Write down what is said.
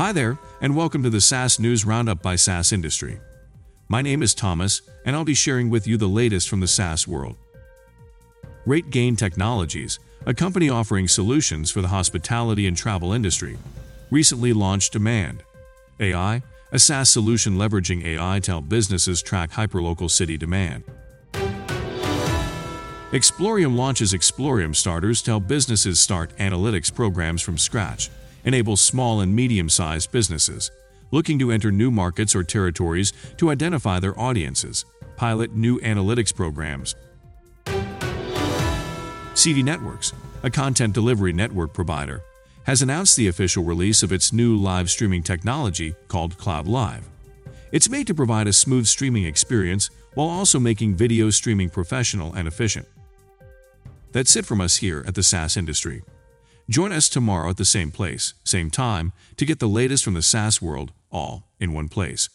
Hi there, and welcome to the SaaS News Roundup by SaaS Industry. My name is Thomas, and I'll be sharing with you the latest from the SaaS world. RateGain Technologies, a company offering solutions for the hospitality and travel industry, recently launched Demand AI, a SaaS solution leveraging AI to help businesses track hyperlocal city demand. Explorium launches Explorium Starters to help businesses start analytics programs from scratch, enable small and medium-sized businesses looking to enter new markets or territories to identify their audiences, pilot new analytics programs. CD Networks, a content delivery network provider, has announced the official release of its new live streaming technology called Cloud Live. It's made to provide a smooth streaming experience while also making video streaming professional and efficient. That's it from us here at the SaaS industry. Join us tomorrow at the same place, same time, to get the latest from the SaaS world, all in one place.